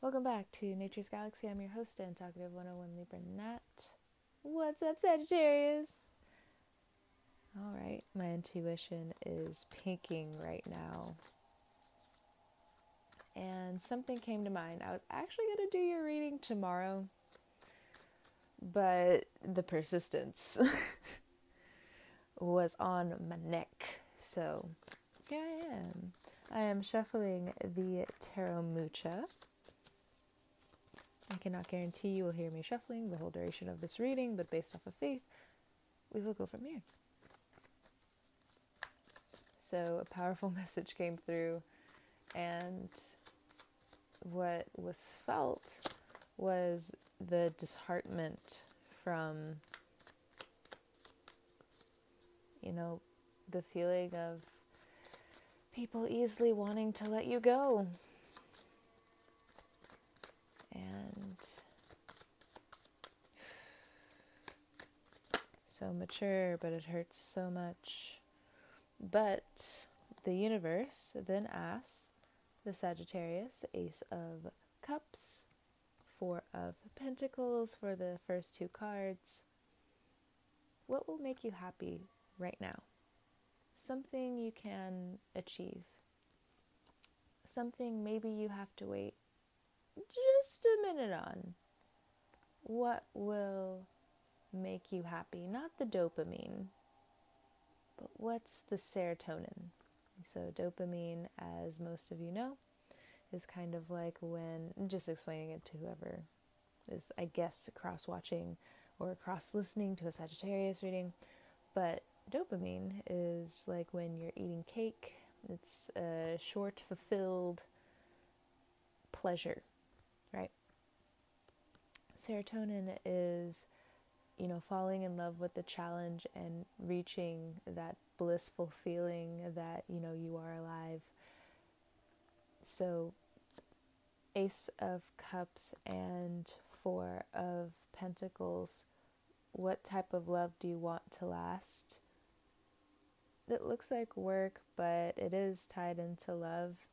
Welcome back to Nature's Galaxy. I'm your host and talkative 101 Libra Nat. What's up, Sagittarius? All right, my intuition is pinking right now. And something came to mind. I was actually going to do your reading tomorrow, but the persistence was on my neck. So here I am. I am shuffling the Tarot Mucha. I cannot guarantee you will hear me shuffling the whole duration of this reading, but based off of faith, we will go from here. So, a powerful message came through, and what was felt was the disheartenment from, you know, the feeling of people easily wanting to let you go. And so mature, but it hurts so much. But the universe then asks the Sagittarius, Ace of Cups, Four of Pentacles for the first two cards. What will make you happy right now? Something you can achieve. Something maybe you have to wait just a minute on. What will make you happy? Not the dopamine, but what's the serotonin? So, dopamine, as most of you know, is kind of like when, just explaining it to whoever is, I guess, cross watching or cross listening to a Sagittarius reading, but dopamine is like when you're eating cake, it's a short, fulfilled pleasure, right? Serotonin is you know, falling in love with the challenge and reaching that blissful feeling that, you know, you are alive. So, Ace of Cups and Four of Pentacles, what type of love do you want to last? It looks like work, but it is tied into love.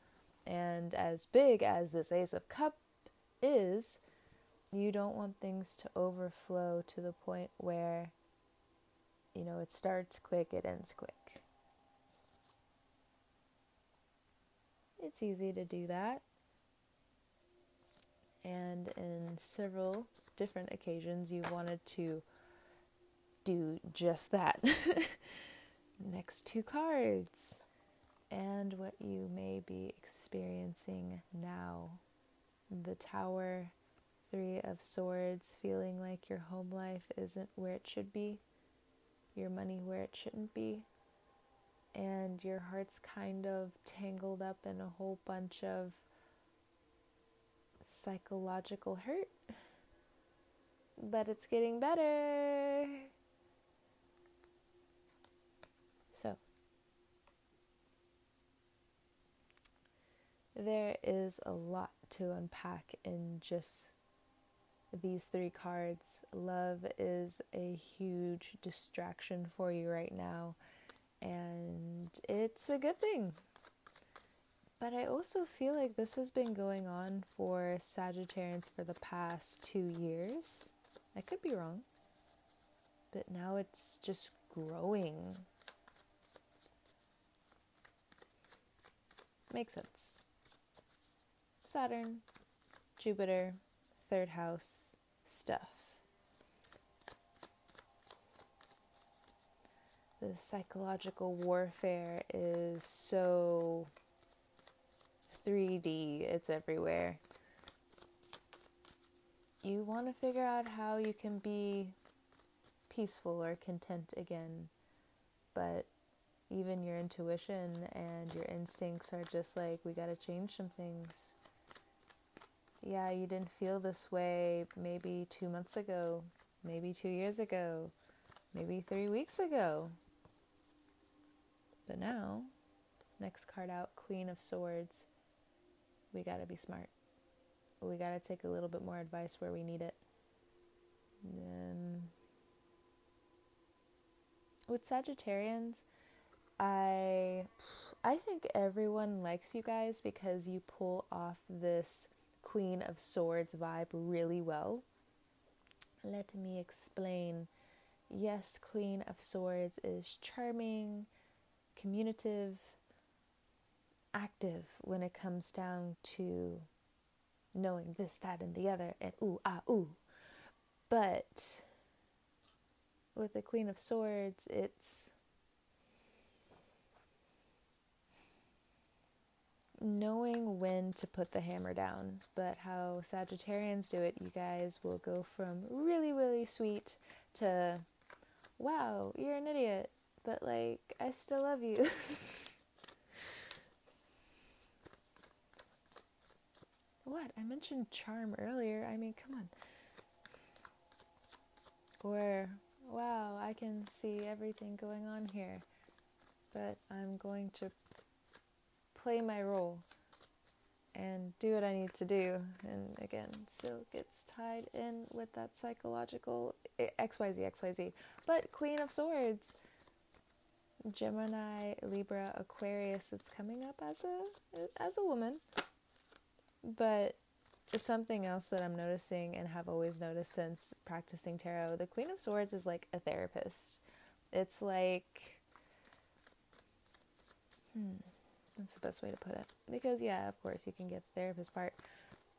And as big as this Ace of Cup is, you don't want things to overflow to the point where, you know, it starts quick, it ends quick. It's easy to do that. And in several different occasions, you wanted to do just that. Next two cards. And what you may be experiencing now. The Tower Three of Swords, feeling like your home life isn't where it should be, your money where it shouldn't be, and your heart's kind of tangled up in a whole bunch of psychological hurt. But it's getting better. So, there is a lot to unpack in just these three cards. Love is a huge distraction for you right now, and it's a good thing. But I also feel like this has been going on for Sagittarians for the past two years. I could be wrong, but now it's just growing. Makes sense. Saturn, Jupiter, third house stuff. The psychological warfare is so 3D, it's everywhere. You want to figure out how you can be peaceful or content again, but even your intuition and your instincts are just like, we got to change some things yeah, you didn't feel this way maybe two months ago, maybe two years ago, maybe three weeks ago. But now, next card out, Queen of Swords. We gotta be smart. We gotta take a little bit more advice where we need it. Um, with Sagittarians, I I think everyone likes you guys because you pull off this Queen of Swords vibe really well. Let me explain. Yes, Queen of Swords is charming, communicative, active when it comes down to knowing this, that, and the other, and ooh, ah, ooh. But with the Queen of Swords, it's knowing when to put the hammer down. But how Sagittarians do it, you guys will go from really, really sweet to wow, you're an idiot, but like, I still love you. what? I mentioned charm earlier. I mean, come on. Or, wow, I can see everything going on here, but I'm going to play my role and do what I need to do. And again, still gets tied in with that psychological XYZ, XYZ. But Queen of Swords, Gemini, Libra, Aquarius, it's coming up as a as a woman. But something else that I'm noticing and have always noticed since practicing tarot, the Queen of Swords is like a therapist. It's like hmm that's the best way to put it. Because, yeah, of course, you can get the therapist part.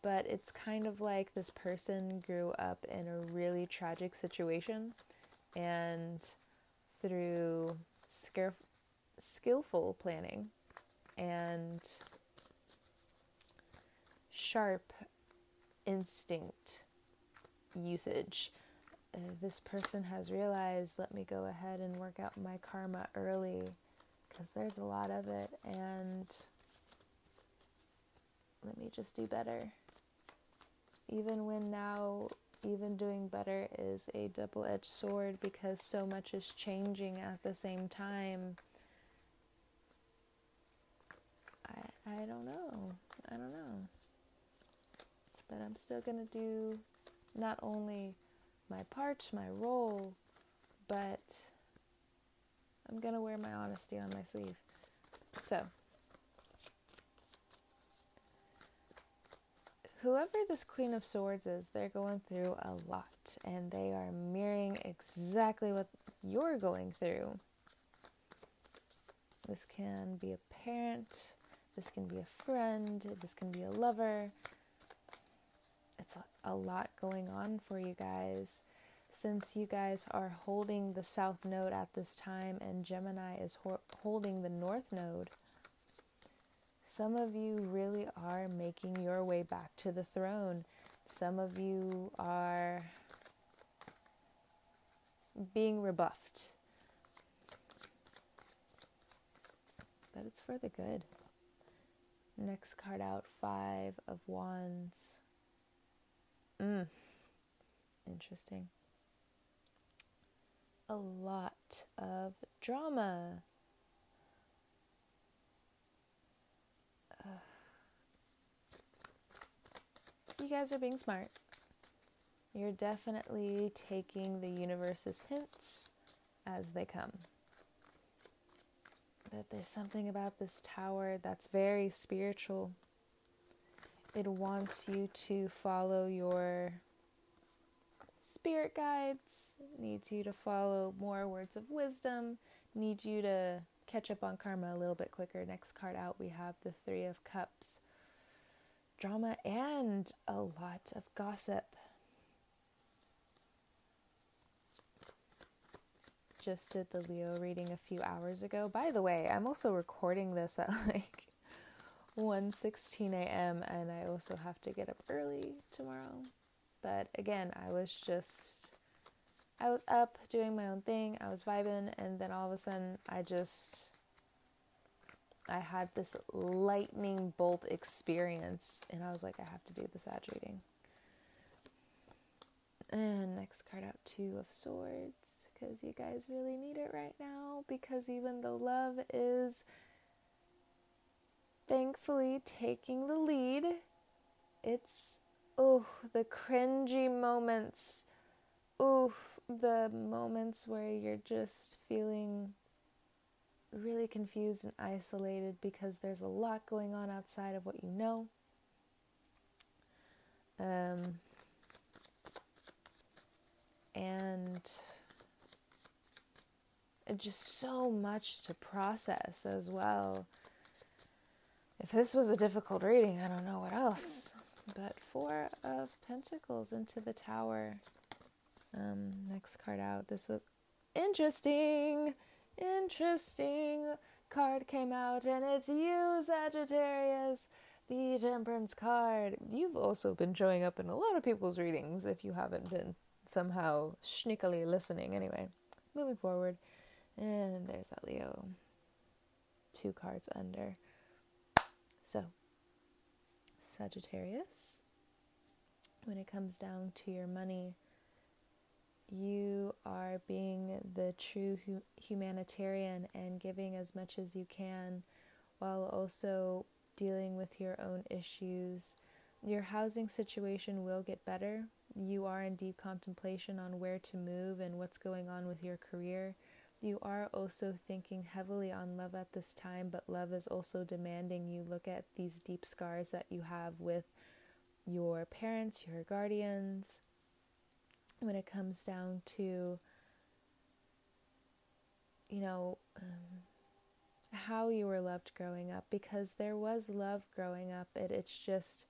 But it's kind of like this person grew up in a really tragic situation. And through skillful planning and sharp instinct usage, uh, this person has realized let me go ahead and work out my karma early because there's a lot of it, and let me just do better. Even when now, even doing better is a double edged sword because so much is changing at the same time. I, I don't know. I don't know. But I'm still going to do not only my part, my role, but I'm going to wear my honesty on my sleeve. So, whoever this Queen of Swords is, they're going through a lot and they are mirroring exactly what you're going through. This can be a parent, this can be a friend, this can be a lover. It's a, a lot going on for you guys since you guys are holding the south node at this time and Gemini is ho- holding the north node, some of you really are making your way back to the throne. Some of you are being rebuffed. But it's for the good. Next card out Five of Wands. Mm. Interesting a lot of drama. You guys are being smart. You're definitely taking the universe's hints as they come. That there's something about this tower that's very spiritual. It wants you to follow your spirit guides, needs you to follow more words of wisdom, need you to catch up on karma a little bit quicker. Next card out, we have the Three of Cups. Drama and a lot of gossip. Just did the Leo reading a few hours ago. By the way, I'm also recording this at like 1:16 a.m. and I also have to get up early tomorrow. But again, I was just, I was up doing my own thing, I was vibing, and then all of a sudden, I just, I had this lightning bolt experience, and I was like, I have to do the Sag reading. And next card out, Two of Swords, because you guys really need it right now, because even though love is thankfully taking the lead, it's oh, the cringy moments. Oof, the moments where you're just feeling really confused and isolated because there's a lot going on outside of what you know. Um, and just so much to process as well. If this was a difficult reading, I don't know what else. But Four of Pentacles into the Tower. Um, next card out. This was interesting. Interesting card came out, and it's you, Sagittarius, the Temperance card. You've also been showing up in a lot of people's readings if you haven't been somehow sneakily listening. Anyway, moving forward. And there's that Leo. Two cards under. So, Sagittarius, when it comes down to your money, you are being the true hu- humanitarian and giving as much as you can while also dealing with your own issues. Your housing situation will get better. You are in deep contemplation on where to move and what's going on with your career. You are also thinking heavily on love at this time, but love is also demanding you look at these deep scars that you have with your parents, your guardians, when it comes down to, you know, um, how you were loved growing up, because there was love growing up. It, it's just,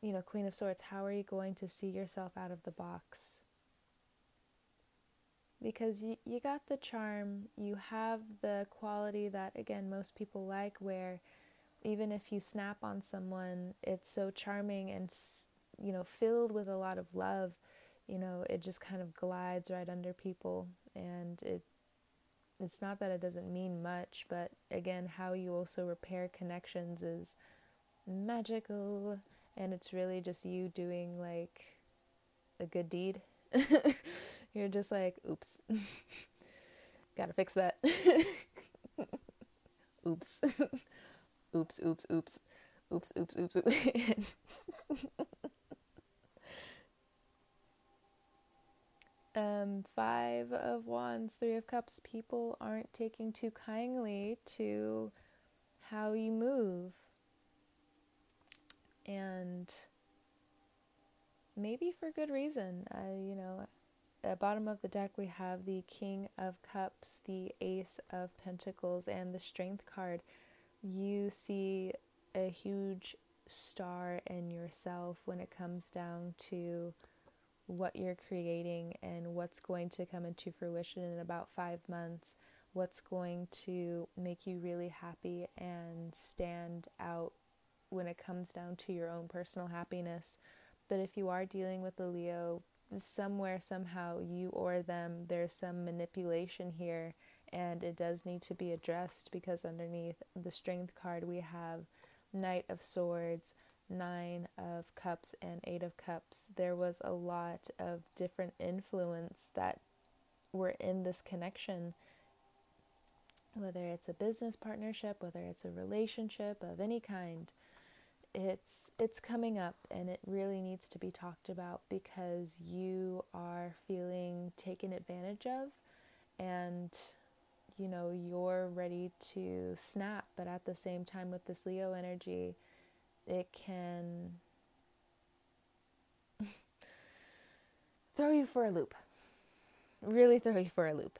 you know, Queen of Swords, how are you going to see yourself out of the box? Because you, you got the charm, you have the quality that, again, most people like, where even if you snap on someone, it's so charming and, you know, filled with a lot of love. You know, it just kind of glides right under people and it it's not that it doesn't mean much, but again, how you also repair connections is magical. And it's really just you doing like a good deed. You're just like, oops. Gotta fix that. oops. oops, oops, oops. Oops, oops, oops. oops. um, Five of Wands, Three of Cups, people aren't taking too kindly to how you move. And maybe for good reason. Uh, you know, at bottom of the deck, we have the King of Cups, the Ace of Pentacles, and the Strength card. You see a huge star in yourself when it comes down to what you're creating and what's going to come into fruition in about five months, what's going to make you really happy and stand out when it comes down to your own personal happiness. But if you are dealing with a Leo, somewhere, somehow, you or them, there's some manipulation here, and it does need to be addressed because underneath the Strength card, we have Knight of Swords, Nine of Cups and Eight of Cups, there was a lot of different influence that were in this connection. Whether it's a business partnership, whether it's a relationship of any kind, it's it's coming up and it really needs to be talked about because you are feeling taken advantage of and you know you're ready to snap but at the same time with this Leo energy it can throw you for a loop. Really throw you for a loop.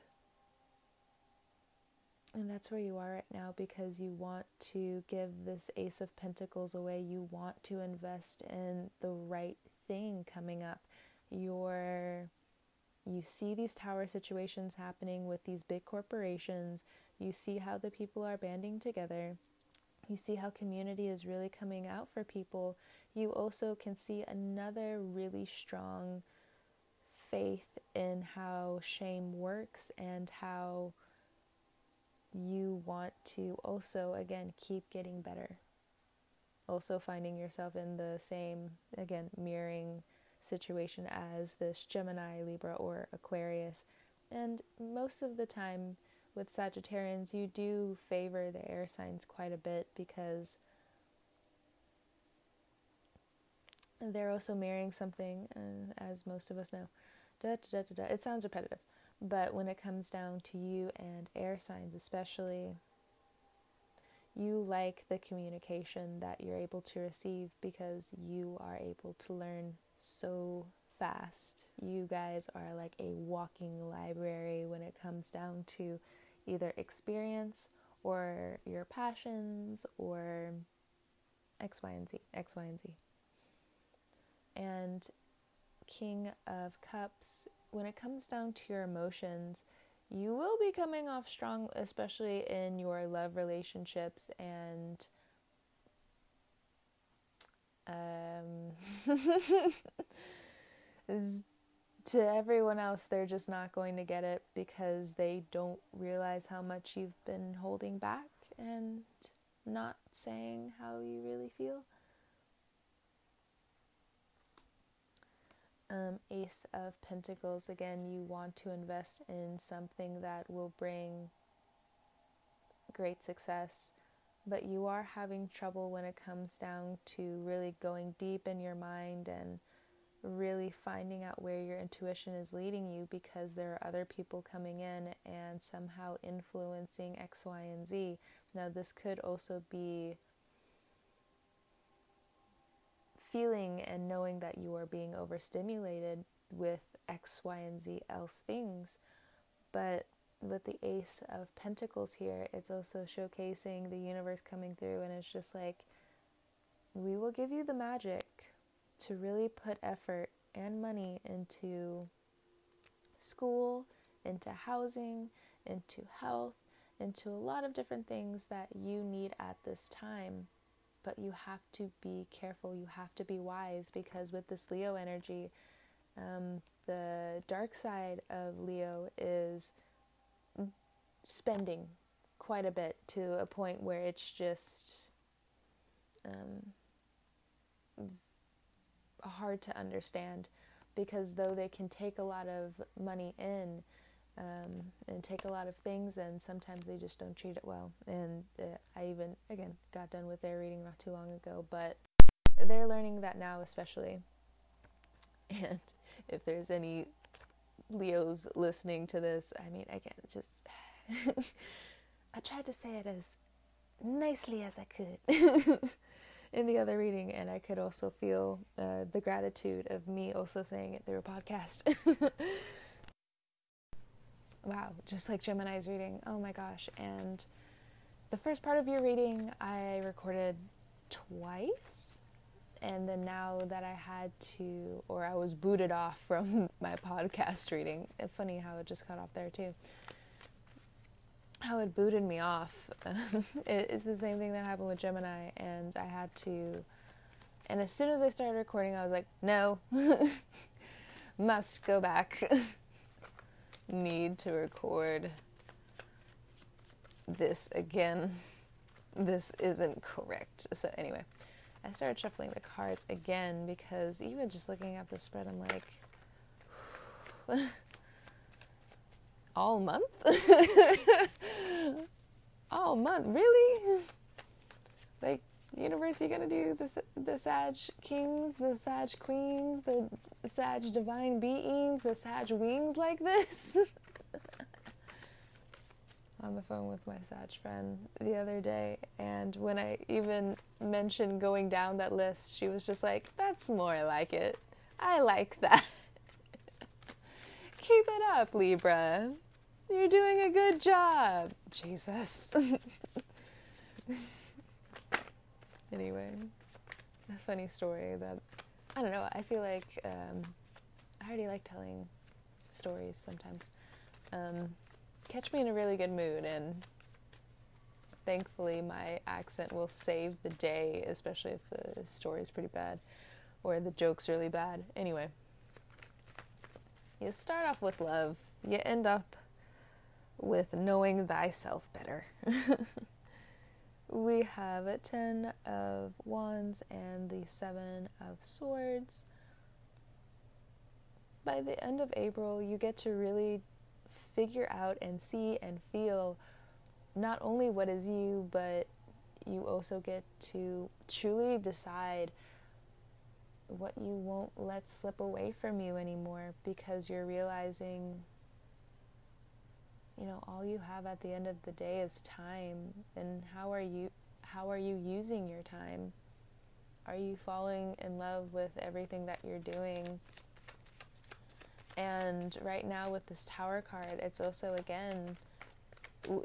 And that's where you are right now because you want to give this Ace of Pentacles away. You want to invest in the right thing coming up. You're you see these tower situations happening with these big corporations. You see how the people are banding together you see how community is really coming out for people. You also can see another really strong faith in how shame works and how you want to also, again, keep getting better. Also, finding yourself in the same, again, mirroring situation as this Gemini, Libra, or Aquarius. And most of the time, with Sagittarians, you do favor the air signs quite a bit because they're also marrying something, uh, as most of us know. Da, da, da, it sounds repetitive, but when it comes down to you and air signs, especially, you like the communication that you're able to receive because you are able to learn so fast. You guys are like a walking library when it comes down to either experience or your passions or X, Y, and Z, X, Y, and Z. And King of Cups, when it comes down to your emotions, you will be coming off strong, especially in your love relationships and um, to everyone else, they're just not going to get it because they don't realize how much you've been holding back and not saying how you really feel. Um, Ace of Pentacles, again, you want to invest in something that will bring great success, but you are having trouble when it comes down to really going deep in your mind and really finding out where your intuition is leading you because there are other people coming in and somehow influencing X, Y, and Z. Now, this could also be feeling and knowing that you are being overstimulated with X, Y, and Z else things. But with the Ace of Pentacles here, it's also showcasing the universe coming through, and it's just like, we will give you the magic to really put effort and money into school, into housing, into health, into a lot of different things that you need at this time. But you have to be careful, you have to be wise because with this Leo energy, um, the dark side of Leo is spending quite a bit to a point where it's just um, hard to understand because though they can take a lot of money in um, and take a lot of things and sometimes they just don't treat it well and uh, i even again got done with their reading not too long ago but they're learning that now especially and if there's any leos listening to this i mean again just i tried to say it as nicely as i could in the other reading, and I could also feel uh, the gratitude of me also saying it through a podcast. Wow, just like Gemini's reading. Oh my gosh. And the first part of your reading I recorded twice. And then now that I had to, or I was booted off from my podcast reading, funny how it just cut off there too how it booted me off. it's the same thing that happened with Gemini, and I had to. And as soon as I started recording, I was like, no, must go back. Need to record this again. This isn't correct. So, anyway, I started shuffling the cards again because even just looking at the spread, I'm like, all month? all month, really? Like, universe, you gonna do the the Sag kings, the Sag queens, the Sag divine beings, the Sag wings like this? on the phone with my Sag friend the other day, and when I even mentioned going down that list, she was just like, "That's more like it. I like that." Keep it up, Libra. You're doing a good job. Jesus. anyway, a funny story that I don't know. I feel like um, I already like telling stories sometimes. Um, catch me in a really good mood, and thankfully, my accent will save the day, especially if the story is pretty bad or the joke's really bad. Anyway, you start off with love, you end up with knowing thyself better. we have a Ten of Wands and the Seven of Swords. By the end of April, you get to really figure out and see and feel not only what is you, but you also get to truly decide what you won't let slip away from you anymore because you're realizing you know, all you have at the end of the day is time. And how are you how are you using your time? Are you falling in love with everything that you're doing? And right now, with this Tower card, it's also again,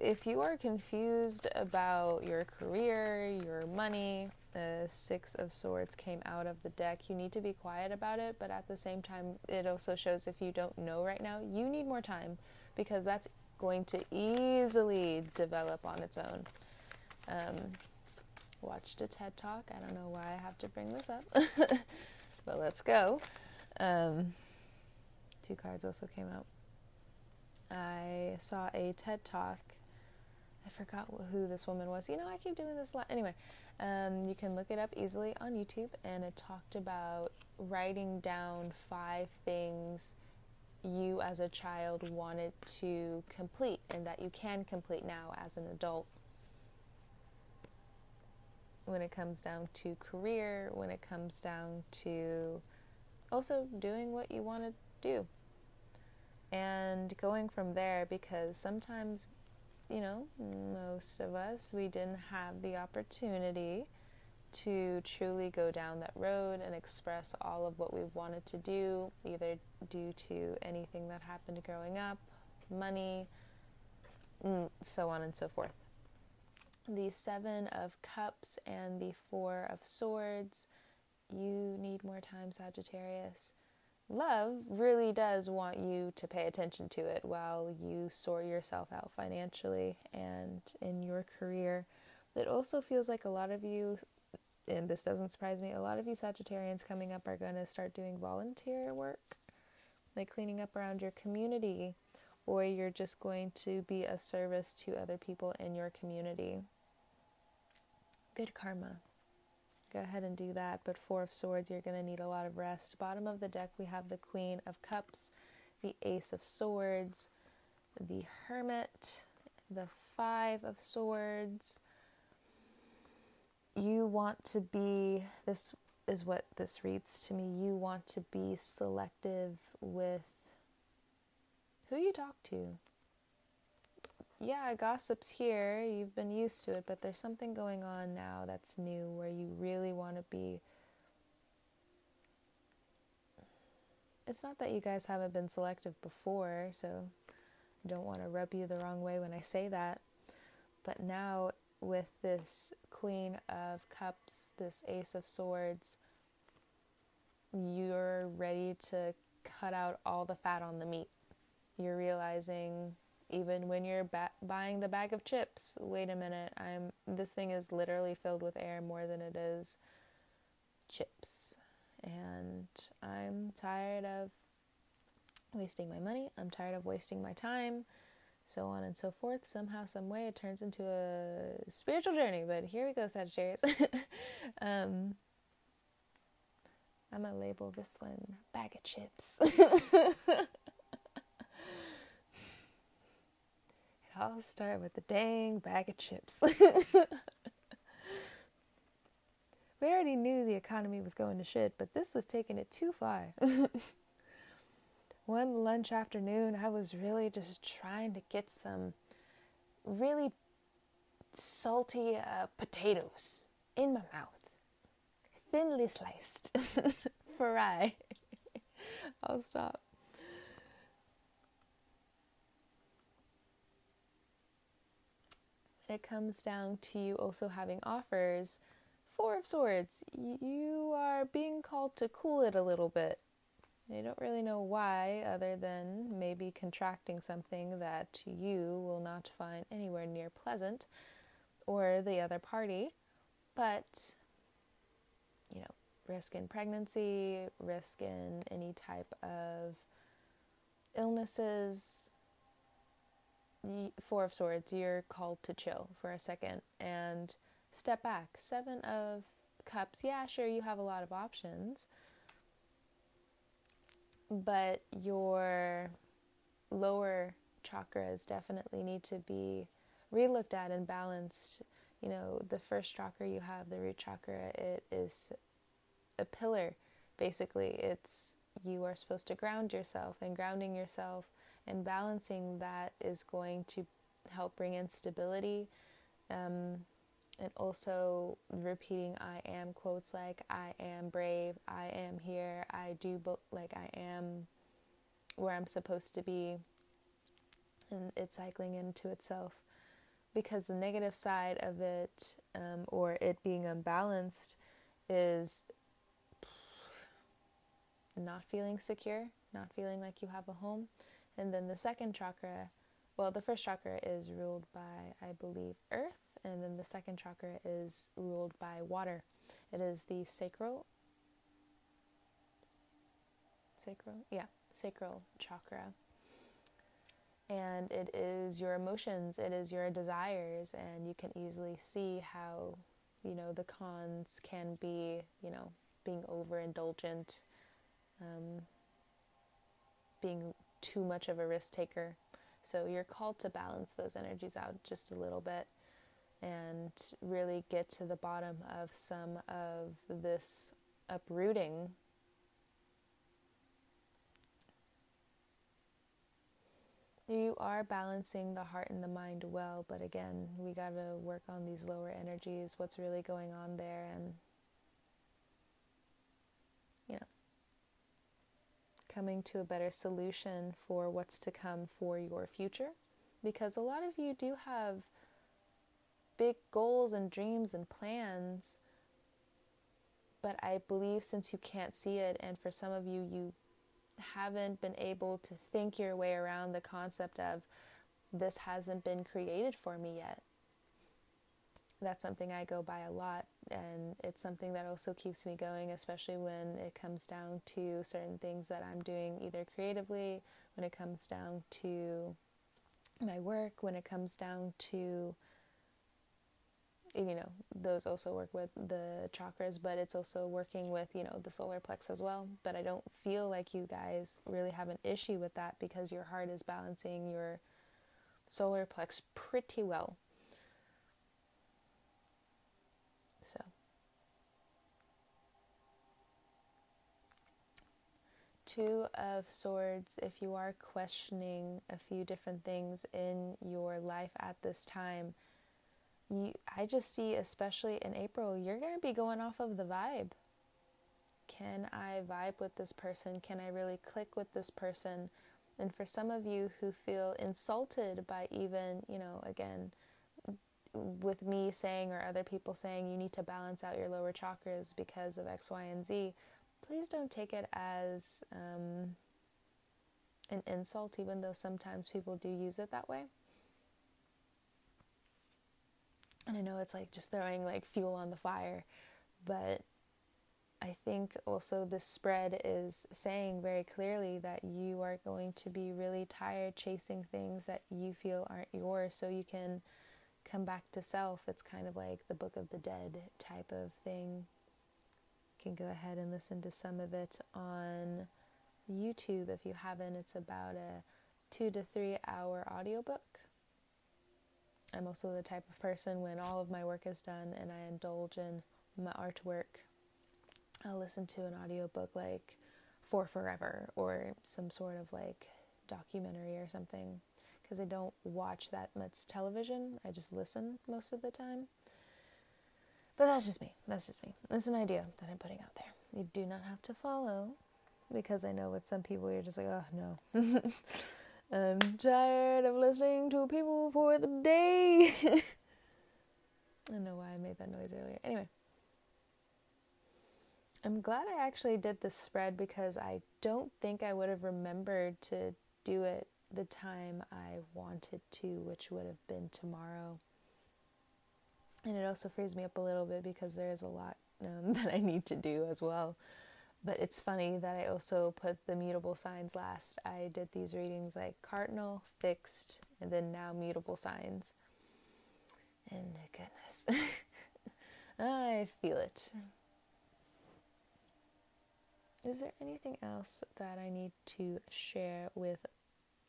if you are confused about your career, your money, the Six of Swords came out of the deck. You need to be quiet about it, but at the same time, it also shows if you don't know right now, you need more time because that's going to easily develop on its own. Um, watched a TED talk. I don't know why I have to bring this up, but let's go. Um, two cards also came out. I saw a TED talk. I forgot who this woman was. You know, I keep doing this a lot. Anyway, um, you can look it up easily on YouTube, and it talked about writing down five things you as a child wanted to complete and that you can complete now as an adult when it comes down to career, when it comes down to also doing what you want to do. And going from there, because sometimes, you know, most of us, we didn't have the opportunity to truly go down that road and express all of what we wanted to do, either due to anything that happened growing up, money, mm, so on and so forth the Seven of Cups and the Four of Swords. You need more time, Sagittarius. Love really does want you to pay attention to it while you sort yourself out financially and in your career. It also feels like a lot of you, and this doesn't surprise me, a lot of you Sagittarians coming up are going to start doing volunteer work, like cleaning up around your community, or you're just going to be of service to other people in your community good karma. Go ahead and do that. But Four of Swords, you're going to need a lot of rest. Bottom of the deck, we have the Queen of Cups, the Ace of Swords, the Hermit, the Five of Swords. You want to be, this is what this reads to me, you want to be selective with who you talk to yeah, gossip's here. You've been used to it, but there's something going on now that's new where you really want to be. It's not that you guys haven't been selective before, so I don't want to rub you the wrong way when I say that. But now, with this Queen of Cups, this Ace of Swords, you're ready to cut out all the fat on the meat. You're realizing even when you're ba- buying the bag of chips wait a minute i'm this thing is literally filled with air more than it is chips. And i'm tired of wasting my money. I'm tired of wasting my time so on and so forth somehow some way it turns into a spiritual journey but here we go sagittarius um, i'm gonna label this one bag of chips it all started with the dang bag of chips. we already knew the economy was going to shit, but this was taking it too far. One lunch afternoon, I was really just trying to get some really salty uh, potatoes in my mouth, thinly sliced, fry. I'll stop. it comes down to you also having offers. Four of Swords, you are being called to cool it a little bit. You don't really know why, other than maybe contracting something that you will not find anywhere near pleasant or the other party. But, you know, risk in pregnancy, risk in any type of illnesses, Four of Swords, you're called to chill for a second and step back. Seven of Cups, yeah, sure, you have a lot of options, but your lower chakras definitely need to be relooked at and balanced. You know, the first chakra you have, the root chakra, it is a pillar. Basically, it's you are supposed to ground yourself, and grounding yourself and balancing that is going to help bring in stability. Um, and also repeating I am quotes like I am brave, I am here, I do bo- like I am where I'm supposed to be. And it's cycling into itself because the negative side of it um, or it being unbalanced is not feeling secure, not feeling like you have a home. And then the second chakra, well, the first chakra is ruled by, I believe, earth, and then the second chakra is ruled by water. It is the sacral, sacral, yeah, sacral chakra. And it is your emotions, it is your desires, and you can easily see how, you know, the cons can be, you know, being overindulgent, um, being too much of a risk taker. So you're called to balance those energies out just a little bit and really get to the bottom of some of this uprooting. You are balancing the heart and the mind well, but again, we got to work on these lower energies, what's really going on there, and you know, coming to a better solution for what's to come for your future. Because a lot of you do have big goals and dreams and plans. But I believe since you can't see it, and for some of you, you haven't been able to think your way around the concept of this hasn't been created for me yet. That's something I go by a lot, and it's something that also keeps me going, especially when it comes down to certain things that I'm doing either creatively, when it comes down to my work, when it comes down to you know those also work with the chakras but it's also working with you know the solar plex as well. But i don't feel like you guys really have an issue with that because your heart is balancing your solar plex pretty well. So. Two of swords if you are questioning a few different things in your life at this time you I just see especially in April you're going to be going off of the vibe. Can I vibe with this person? Can I really click with this person? And for some of you who feel insulted by even, you know, again, with me saying or other people saying you need to balance out your lower chakras because of X, Y, and Z, please don't take it as um, an insult, even though sometimes people do use it that way. And I know it's like just throwing like fuel on the fire, but I think also this spread is saying very clearly that you are going to be really tired chasing things that you feel aren't yours so you can come back to self. It's kind of like the Book of the Dead type of thing. You can go ahead and listen to some of it on YouTube if you haven't. It's about a two to three hour audiobook. I'm also the type of person when all of my work is done and I indulge in my artwork, I'll listen to an audiobook like For Forever or some sort of like documentary or something because I don't watch that much television. I just listen most of the time. But that's just me. That's just me. That's an idea that I'm putting out there. You do not have to follow because I know with some people you're just like, oh no. I'm tired of listening to people for the day. I don't know why I made that noise earlier. Anyway, I'm glad I actually did this spread because I don't think I would have remembered to do it the time I wanted to, which would have been tomorrow. And it also frees me up a little bit because there is a lot um, that I need to do as well. But it's funny that I also put the mutable signs last. I did these readings like cardinal, fixed, and then now mutable signs. And goodness, I feel it. Is there anything else that I need to share with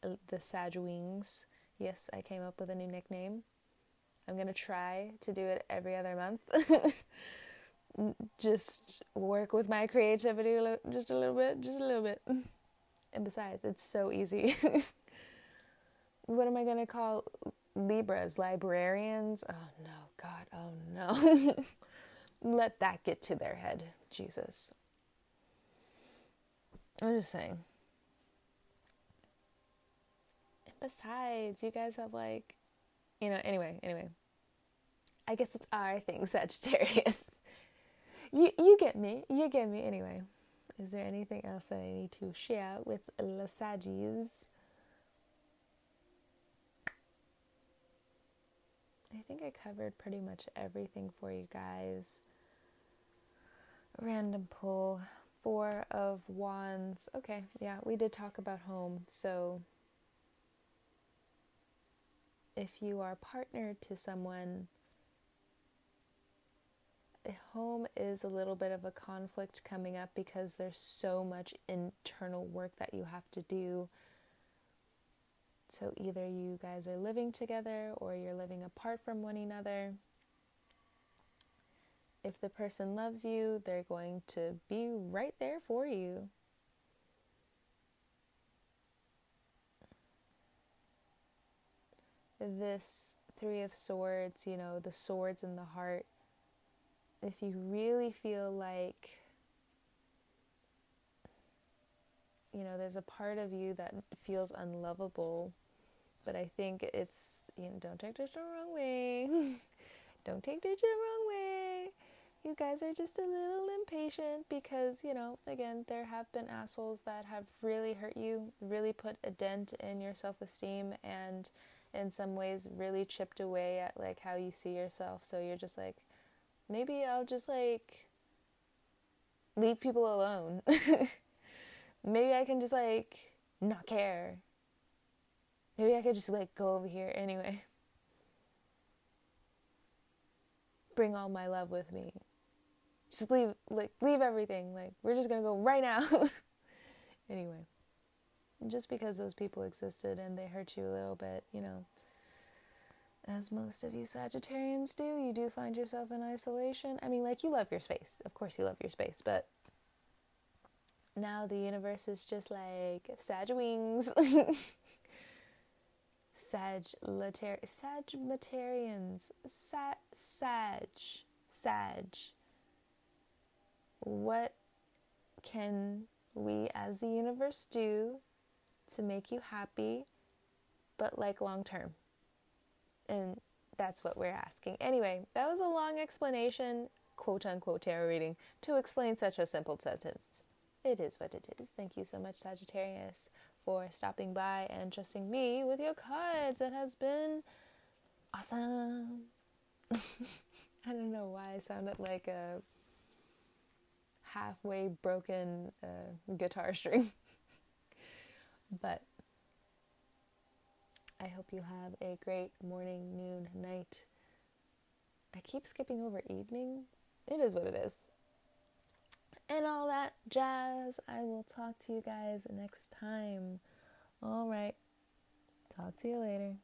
uh, the Sag Wings? Yes, I came up with a new nickname. I'm going to try to do it every other month. just work with my creativity just a little bit, just a little bit. And besides, it's so easy. what am I going to call Libras, librarians. Oh no, God, oh no. Let that get to their head, Jesus. I'm just saying. And besides, you guys have like, you know, anyway, anyway. I guess it's our thing, Sagittarius. You you get me. You get me anyway. Is there anything else that I need to share with the Saggies? I think I covered pretty much everything for you guys. Random pull. Four of Wands. Okay, yeah, we did talk about home. So if you are partnered to someone, home is a little bit of a conflict coming up because there's so much internal work that you have to do. So either you guys are living together or you're living apart from one another. If the person loves you, they're going to be right there for you. This Three of Swords, you know, the swords in the heart if you really feel like you know there's a part of you that feels unlovable but i think it's you know don't take this the wrong way. Don't take this the wrong way. You guys are just a little impatient because you know again there have been assholes that have really hurt you really put a dent in your self-esteem and in some ways really chipped away at like how you see yourself. So you're just like maybe I'll just like leave people alone. maybe I can just like not care. Maybe I could just like go over here anyway. Bring all my love with me. Just leave like leave everything. Like we're just going to go right now. anyway. Just because those people existed and they hurt you a little bit, you know, as most of you Sagittarians do, you do find yourself in isolation. I mean, like, you love your space. Of course, you love your space, but now the universe is just like Sag wings. Sagittarians. Sagittarians. Sag. Sag. Sag. What can we as the universe do to make you happy, but like long term? And that's what we're asking. Anyway, that was a long explanation, quote unquote tarot reading, to explain such a simple sentence. It is what it is. Thank you so much, Sagittarius, for stopping by and trusting me with your cards. It has been awesome. I don't know why I sounded like a halfway broken uh, guitar string. but I hope you have a great morning, noon, night. I keep skipping over evening. It is what it is. And all that jazz. I will talk to you guys next time. All right. Talk to you later.